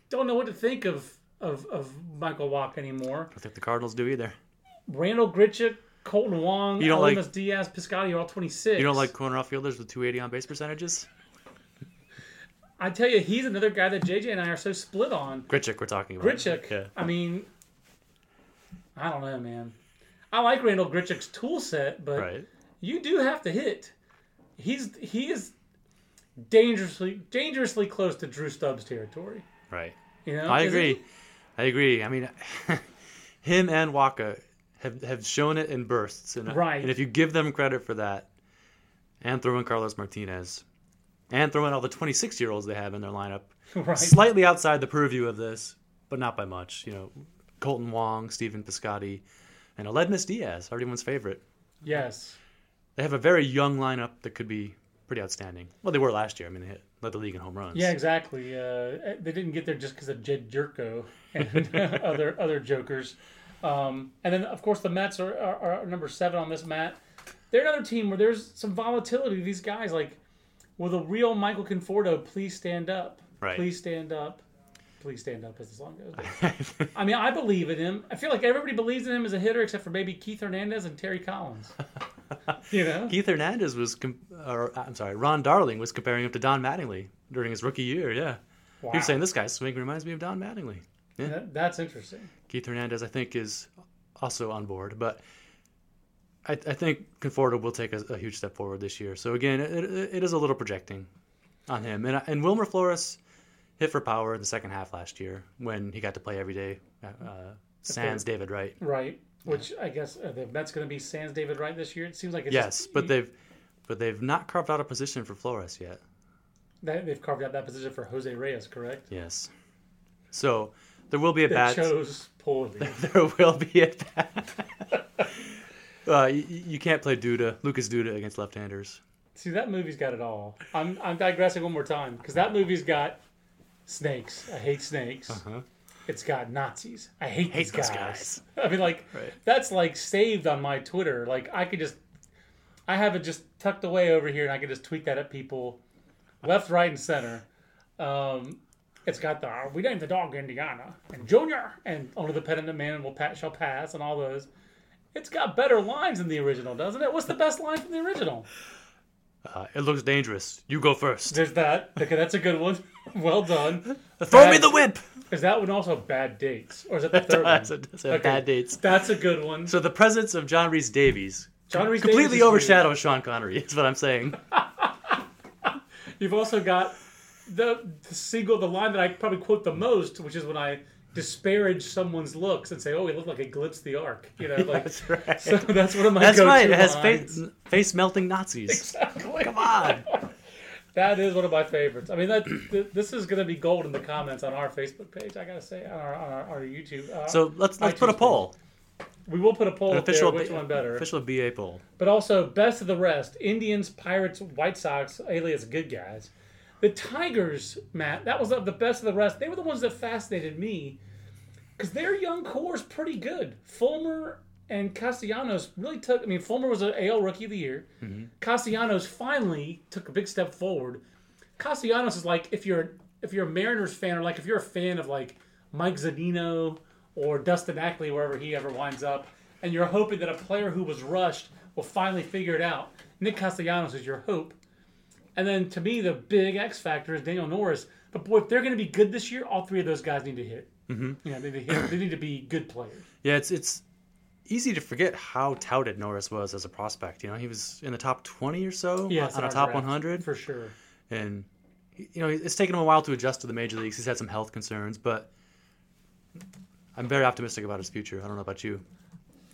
don't know what to think of of, of Michael Wacha anymore. I don't think the Cardinals do either. Randal Grichuk, Kolten Wong, You don't like- Aledmys Diaz, Piscotty are all 26. You don't like corner outfielders with 280 on base percentages? I tell you, he's another guy that JJ and I are so split on. Grichuk, we're talking about. Grichuk. Yeah. I mean, I don't know, man. I like Randal Grichuk's tool set, but Right. you do have to hit. He's he is dangerously dangerously close to Drew Stubbs territory. Right. You know, I agree. he? I agree. I mean, him and Wacha have, have shown it in bursts. And, Right. And if you give them credit for that, and throw in Carlos Martinez, and throw in all the 26 year olds they have in their lineup, Right. slightly outside the purview of this, but not by much. You know, Kolten Wong, Stephen Piscotty, and Aledmys Diaz, everyone's favorite. Yes. They have a very young lineup that could be pretty outstanding. Well, they were last year. I mean, they hit, led the league in home runs. Yeah, exactly. Uh, they didn't get there just because of Jedd Gyorko and other other jokers. Um, and then, of course, the Mets are, are, are number seven on this mat. They're another team where there's some volatility. These guys, like, will the real Michael Conforto please stand up? Right. Please stand up. Please stand up as the song goes. I mean, I believe in him. I feel like everybody believes in him as a hitter except for maybe Keith Hernandez and Terry Collins. you know? Keith Hernandez was, com- or uh, I'm sorry, Ron Darling was comparing him to Don Mattingly during his rookie year. Yeah, Wow. he was saying this guy's swing reminds me of Don Mattingly. That- that's interesting. Keith Hernandez, I think, is also on board, but I, I think Conforto will take a, a huge step forward this year. So again, it, it, it is a little projecting on him, and and Wilmer Flores hit for power in the second half last year when he got to play every day. Uh, sans David Wright. Right. Which I guess uh, the Mets going to be Sans David Wright this year. It seems like it's Yes, just- but they've but they've not carved out a position for Flores yet. they- they've carved out that position for Jose Reyes, correct? Yes. So there will be a They bat. chose poorly. There will be a bat. uh, you, you can't play Duda, Lucas Duda against left-handers. See, that movie's got it all. I'm I'm digressing one more time because that movie's got snakes. I hate snakes. Uh-huh. It's got Nazis. I hate, these guys. guys. I mean, like Right. that's like saved on my Twitter. Like I could just, I have it just tucked away over here, and I could just tweet that at people, left, right, and center. Um, it's got the we named the dog Indiana and Junior and only the penitent man will pat shall pass and all those. It's got better lines than the original, doesn't it? What's the best line from the original? Uh, it looks dangerous. You go first. There's that. Okay, that's a good one. well done. Throw Bad- me the whip. Is that one also bad dates, or is it the third one? That's a- that's a bad dates. That's a good one. So the presence of John Rhys-Davies John Davies completely is overshadows Sean Connery. Is what I'm saying. You've also got the, the single, the line that I probably quote the most, which is when I disparage someone's looks and say, "Oh, he looked like he glimpsed the Ark." You know, like That's right. so that's one of my That's right. It has face, face melting Nazis. Exactly. Come on. That is one of my favorites. I mean, that th- this is going to be gold in the comments on our Facebook page. I gotta say, on our, on our, our YouTube. Uh, So let's let's put a poll. we will put a poll An up there. official Which B- one better? Official BA poll. But also, best of the rest: Indians, Pirates, White Sox, alias good guys. The Tigers, Matt, that was the best of the rest. They were the ones that fascinated me because their young core is pretty good. Fulmer and Castellanos really took. I mean, Fulmer was an AL Rookie of the Year. Mm-hmm. Castellanos finally took a big step forward. Castellanos is like if you're if you're a Mariners fan or like if you're a fan of like Mike Zunino or Dustin Ackley wherever he ever winds up, and you're hoping that a player who was rushed will finally figure it out. Nick Castellanos is your hope. And then to me, the big X factor is Daniel Norris. But boy, if they're going to be good this year, all three of those guys need to hit. Mm-hmm. Yeah, they need to they need to be good players. Yeah, it's it's easy to forget how touted Norris was as a prospect. You know, he was in the top 20 or so Yes, on a top 100, for sure. and you know it's taken him a while to adjust to the major leagues. He's had some health concerns, but I'm very optimistic about his future. I don't know about you.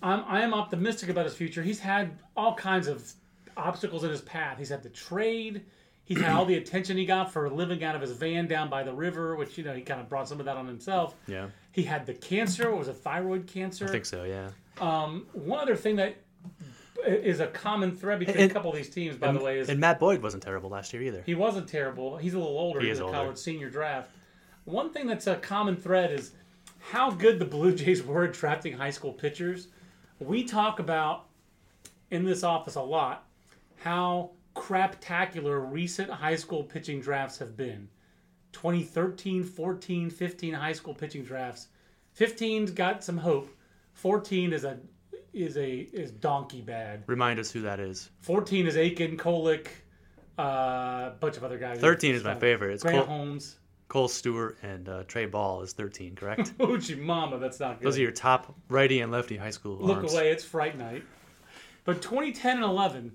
I'm I am optimistic about his future. He's had all kinds of obstacles in his path. He's had the trade. He's had all the attention he got for living out of his van down by the river, which you know he kind of brought some of that on himself. Yeah, He had the cancer. What was it? Thyroid cancer. I think so. Yeah. Um, one other thing that is a common thread between And- a couple of these teams, by the way, is And Matt Boyd wasn't terrible last year either. he wasn't terrible. He's a little older. He He's is a older. college senior draft. One thing that's a common thread is how good the Blue Jays were at drafting high school pitchers. We talk about in this office a lot how craptacular recent high school pitching drafts have been. 2013, 14, 15 high school pitching drafts. 15's got some hope. 14 is a is a is donkey bad. Remind us who that is. 14 is Aiken, Kolek, a uh, bunch of other guys. 13 is my favorite. It's Grant Cole, Holmes. Kohl Stewart and uh, Trey Ball is 13, correct? Oochie mama, that's not good. Those are your top righty and lefty high school Look arms. away, it's Fright Night. But 2010 and 11,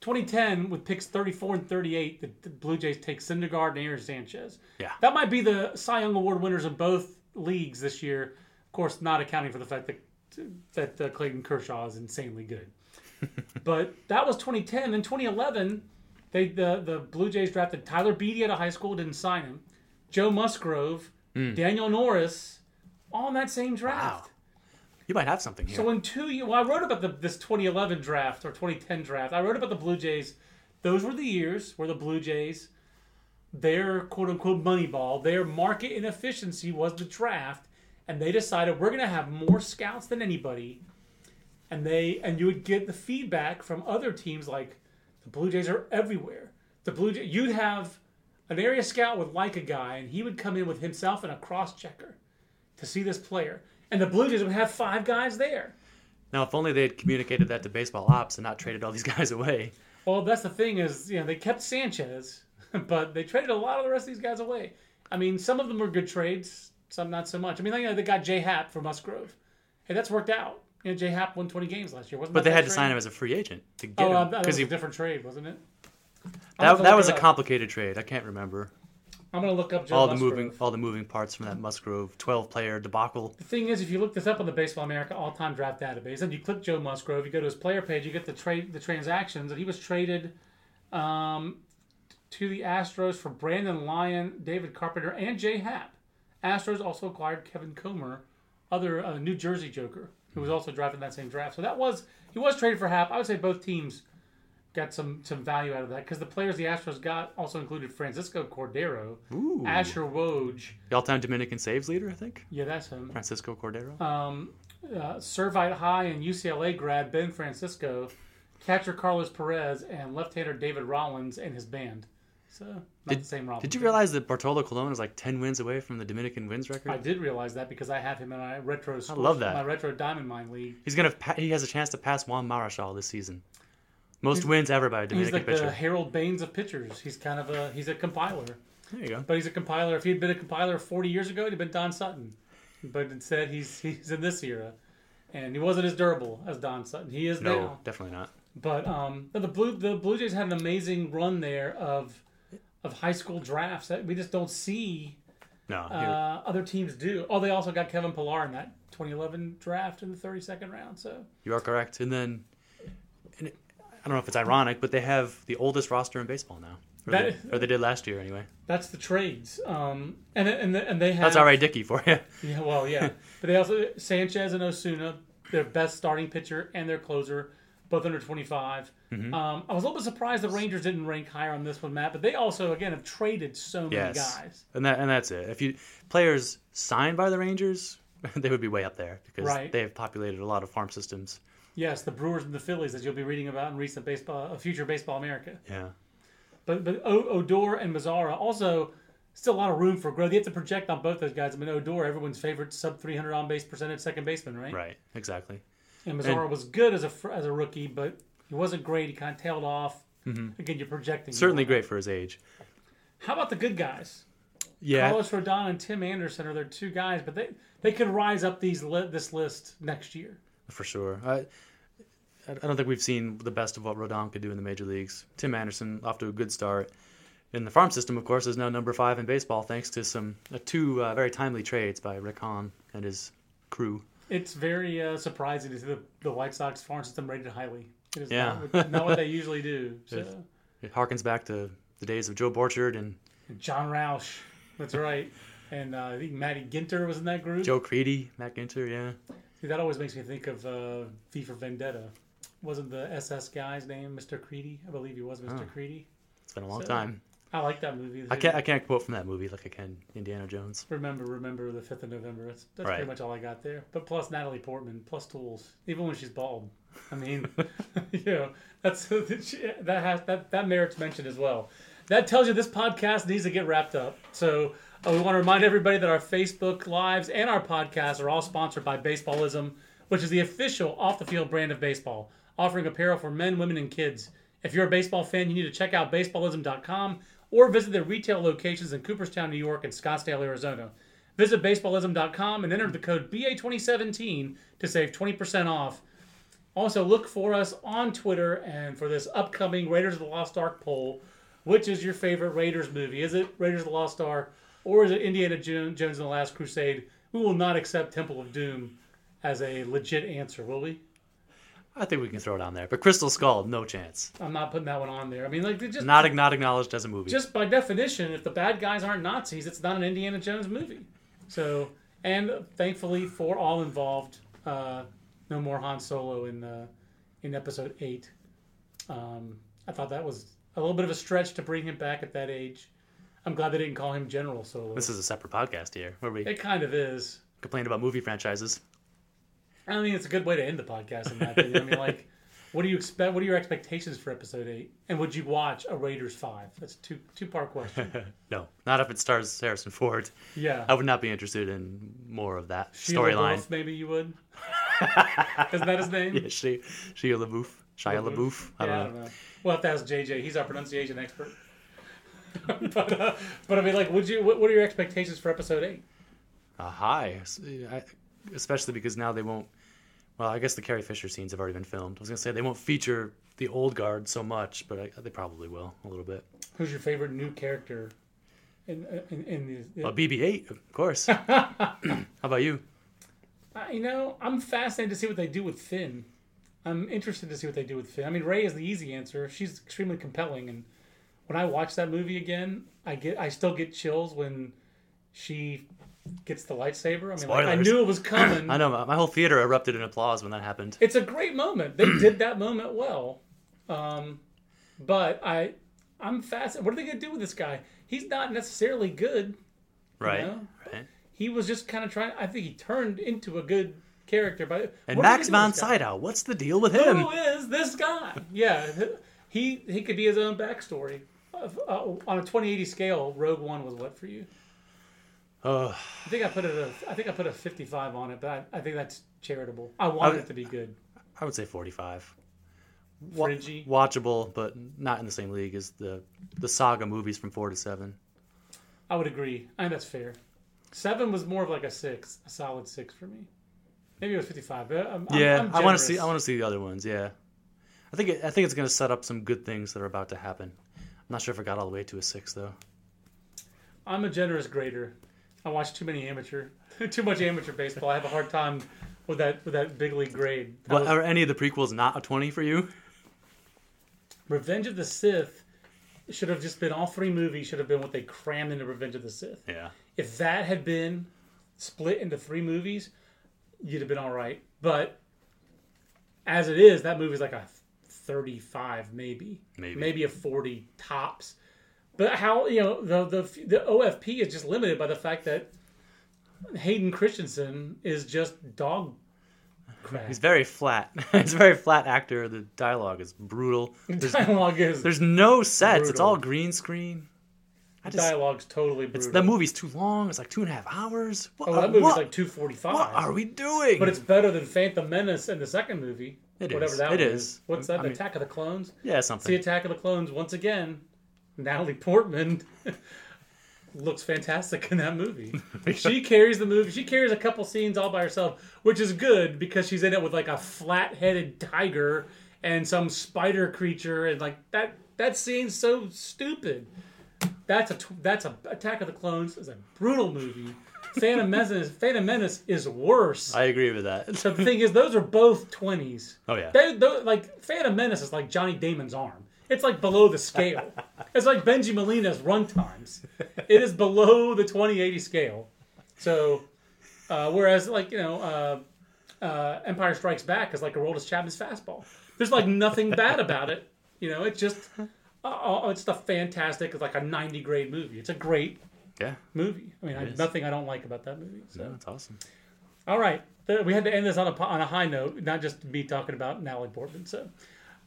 2010 with picks 34 and 38, the, the Blue Jays take Syndergaard and Aaron Sanchez. Yeah. That might be the Cy Young Award winners in both leagues this year. Of course, not accounting for the fact that that uh, Clayton Kershaw is insanely good. but that was 2010. In 2011, they the the Blue Jays drafted Tyler Beede out of high school, didn't sign him. Joe Musgrove, Daniel Norris, all in that same draft. Wow. You might have something here. So in two years, well, I wrote about the, this 2011 draft or 2010 draft. I wrote about the Blue Jays. Those were the years where the Blue Jays, their quote unquote money ball, their market inefficiency was the draft, and they decided we're going to have more scouts than anybody, and they and you would get the feedback from other teams like the Blue Jays are everywhere. The Blue Jays, you'd have an area scout would like a guy, and he would come in with himself and a cross checker to see this player. And the Blue Jays would have five guys there. now, if only they had communicated that to baseball ops and not traded all these guys away. Well, that's the thing is, you know, they kept Sanchez, but they traded a lot of the rest of these guys away. I mean, some of them were good trades, some not so much. I mean, you know, they got Jay Happ from Musgrove. Hey, that's worked out. You know, Jay Happ won 20 games last year, wasn't But they had that to sign him as a free agent to get Oh, uh, him that was because a different trade, wasn't it? That, that was a complicated trade. I can't remember I'm gonna look up Joe all the Musgrove. moving all the moving parts from that Musgrove 12 player debacle. The thing is, if you look this up on the Baseball America all-time draft database, and you click Joe Musgrove, you go to his player page, you get the trade, the transactions, and he was traded um, to the Astros for Brandon Lyon, David Carpenter, and Jay Happ. Astros also acquired Kevin Comer, other uh, New Jersey Joker, who was also drafted in that same draft. So that was he was traded for Happ. I would say both teams got some some value out of that because the players the Astros got also included Francisco Cordero, Ooh. Asher Woj. The all-time Dominican saves leader, I think. Yeah, that's him. Francisco Cordero. um, uh, Servite High and UCLA grad Ben Francisco, catcher Carlos Perez, and left-hander David Rollins and his band. So not Did- the same Rollins. Did you realize that Bartolo Colon is like 10 wins away from the Dominican wins record? I did realize that because I have him in my retro. I love that. My retro Diamond Mine league. He's gonna he has a chance to pass Juan Marichal this season. Most wins ever by a Dominican He's like pitcher. the Harold Baines of pitchers. He's kind of a he's a compiler, There you go. but he's a compiler. If he'd been a compiler 40 years ago, he'd have been Don Sutton. But instead, he's he's in this era, and he wasn't as durable as Don Sutton. He is No, now. definitely not. But um, the blue the Blue Jays had an amazing run there of of high school drafts that we just don't see No, uh, other teams do. Oh, they also got Kevin Pillar in that 2011 draft in the 32nd round. So you are correct. And then, I don't know if it's ironic, but they have the oldest roster in baseball now, or, That- they, or they did last year anyway. that's the trades. Um, and and and they have That's all right, Dickey, for you. Yeah, well, yeah, but they also Sanchez and Osuna, their best starting pitcher and their closer, both under 25. Mm-hmm. Um, I was a little bit surprised the Rangers didn't rank higher on this one, Matt. But they also again have traded so many Yes, guys. and that and that's it. If you players signed by the Rangers, they would be way up there because Right. they have populated a lot of farm systems. Yes, the Brewers and the Phillies, as you'll be reading about in recent baseball, uh, future Baseball America. Yeah, But but o- Odor and Mazara also still a lot of room for growth. You have to project on both those guys. I mean, Odor, everyone's favorite sub 300 on base percentage second baseman, right? right, exactly. And Mazara was good as a as a rookie, but he wasn't great. He kind of tailed off. Again, you're projecting. Mm-hmm. Certainly great for his age. How about the good guys? Yeah, Carlos Rodon and Tim Anderson are their two guys, but they they could rise up these li- this list next year. for sure. I, I don't think we've seen the best of what Rodon could do in the major leagues. Tim Anderson off to a good start. In the farm system, of course, is now number five in baseball thanks to some uh, two uh, very timely trades by Rick Hahn and his crew. It's very uh, surprising to see the, the White Sox farm system rated highly. It is Yeah. not, what- not what they usually do. So. It's- It harkens back to the days of Joe Borchard and Jon Rauch, that's right. And uh, I think Matty Ginter was in that group. Joe Crede, Matt Ginter, yeah. See, that always makes me think of uh, V for Vendetta. Wasn't the SS guy's name Mr. Creedy? I believe he was Mr. Oh. Creedy. It's been a long So- time. I like that movie. I can't I can't quote from that movie like I can Indiana Jones. Remember, remember the fifth of November. That's, that's Right. pretty much all I got there. But plus Natalie Portman, plus tools, even when she's bald. I mean, you know, that's that has that that merits mention as well. That tells you this podcast needs to get wrapped up. So uh, we want to remind everybody that our Facebook lives and our podcasts are all sponsored by Baseballism, which is the official off the field brand of baseball, offering apparel for men, women, and kids. If you're a baseball fan, you need to check out baseballism.com or visit their retail locations in Cooperstown, New York, and Scottsdale, Arizona. Visit baseballism.com and enter the code BA2017 to save 20% off. Also, look for us on Twitter and for this upcoming Raiders of the Lost Ark poll. Which is your favorite Raiders movie? Is it Raiders of the Lost Ark or is it Indiana Jones and the Last Crusade? We will not accept Temple of Doom as a legit answer, will we? I think we can throw it on there. But Crystal Skull, no chance. I'm not putting that one on there. I mean, like, just Not not acknowledged as a movie. just by definition, if the bad guys aren't Nazis, it's not an Indiana Jones movie. So, and thankfully for all involved, uh, no more Han Solo in uh, in Episode Eight. Um, I thought that was a little bit of a stretch to bring him back at that age. I'm glad they didn't call him General Solo. this is a separate podcast here where we it kind of is. complain about movie franchises. I mean, it's a good way to end the podcast. In my opinion, I mean, like, what do you expect? What are your expectations for Episode Eight? And would you watch a Raiders Five? That's a two two part question. No, not if it stars Harrison Ford. Yeah. I would not be interested in more of that storyline. Maybe you would. Isn't that his name? Yeah, she, Shia LaBeouf, Shia LaBeouf? LaBeouf. I yeah, don't I know. don't know. We'll to ask JJ. He's our pronunciation expert. but, uh, but I mean, like, would you? What, what are your expectations for episode eight? Uh, high, I- especially because now they won't. Well, I guess the Carrie Fisher scenes have already been filmed. I was gonna say they won't feature the old guard so much, but I, they probably will a little bit. Who's your favorite new character? In in, in the, Well, BB-8, of course. How about you? Uh, you know, I'm fascinated to see what they do with Finn. I'm interested to see what they do with Finn. I mean, Rey is the easy answer. She's extremely compelling, and when I watch that movie again, I get I still get chills when she gets the lightsaber. I mean, like, I knew it was coming. I know my my whole theater erupted in applause when that happened. It's a great moment. They did that moment well. Um, but I, I'm fascinated. What are they going to do with this guy? He's not necessarily good. Right, know? right. He was just kind of trying. I think he turned into a good character. But And Max von with this guy? Sydow, what's the deal with him? Who is this guy? Yeah, he he could be his own backstory. Uh, on a 2080 scale, Rogue One was what for you? Oh, I think I put it. A, I think I put a 55 on it, but I, I think that's charitable. I wanted I- it to be good. I would say 45. Wa- watchable, but not in the same league as the the saga movies from four to seven. I would agree. I think that's fair. Seven was more of like a six, a solid six for me. Maybe it was 55. But I'm, I'm- yeah, I'm I want to see. I want to see the other ones. Yeah, I think it, I think it's going to set up some good things that are about to happen. I'm not sure if I got all the way to a six though. I'm a generous grader. I watch too many amateur, too much amateur baseball. I have a hard time with that with that big league grade. What, was- are any of the prequels not a 20 for you? Revenge of the Sith should have just been all three movies should have been what they crammed into Revenge of the Sith. Yeah. If that had been split into three movies, you'd have been all right. But as it is, that movie's like a 35 maybe. Maybe. Maybe a 40 tops. But how, you know, the the the OFP is just limited by the fact that Hayden Christensen is just dog crap. He's very flat. He's a very flat actor. The dialogue is brutal. There's, dialogue is there's no sets. It's all green screen. I just dialogue's totally brutal. the movie's too long. It's like two and a half hours. What, Oh, that movie's what, like 245. what are we doing? But it's better than Phantom Menace in the second movie. It whatever is. that It one is. What's that? I mean- Attack of the Clones? yeah, something. See something. Attack of the Clones once again. Natalie Portman looks fantastic in that movie. she carries the movie. She carries a couple scenes all by herself, which is good because she's in it with like a flat-headed tiger and some spider creature, and like that. That scene's so stupid. That's a that's a Attack of the Clones is a brutal movie. Phantom Menace, Phantom Menace is worse. I agree with that. So the thing is, those are both twenties. Oh, yeah. They, like Phantom Menace is like Johnny Damon's arm. It's like below the scale. it's like Benji Molina's run times. It is below the 2080 scale. So, uh, whereas like you know, uh, uh, Empire Strikes Back is like a Aroldis Chapman's fastball. There's like nothing bad about it. You know, it's just uh, it's the fantastic. It's like a 90 grade movie. It's a great Yeah, movie. I mean, I, nothing I don't like about that movie. So. no, that's awesome. All right. We had to end this on a, on a high note, not just me talking about Natalie Portman. So,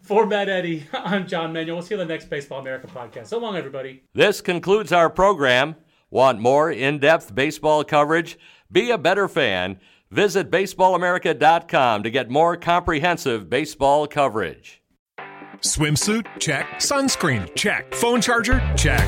for Matt Eddy, I'm John Manuel. We'll see you on the next Baseball America podcast. So long, everybody. This concludes our program. Want more in depth baseball coverage? Be a better fan. Visit baseballamerica.com to get more comprehensive baseball coverage. Swimsuit? Check. Sunscreen? Check. Phone charger? Check.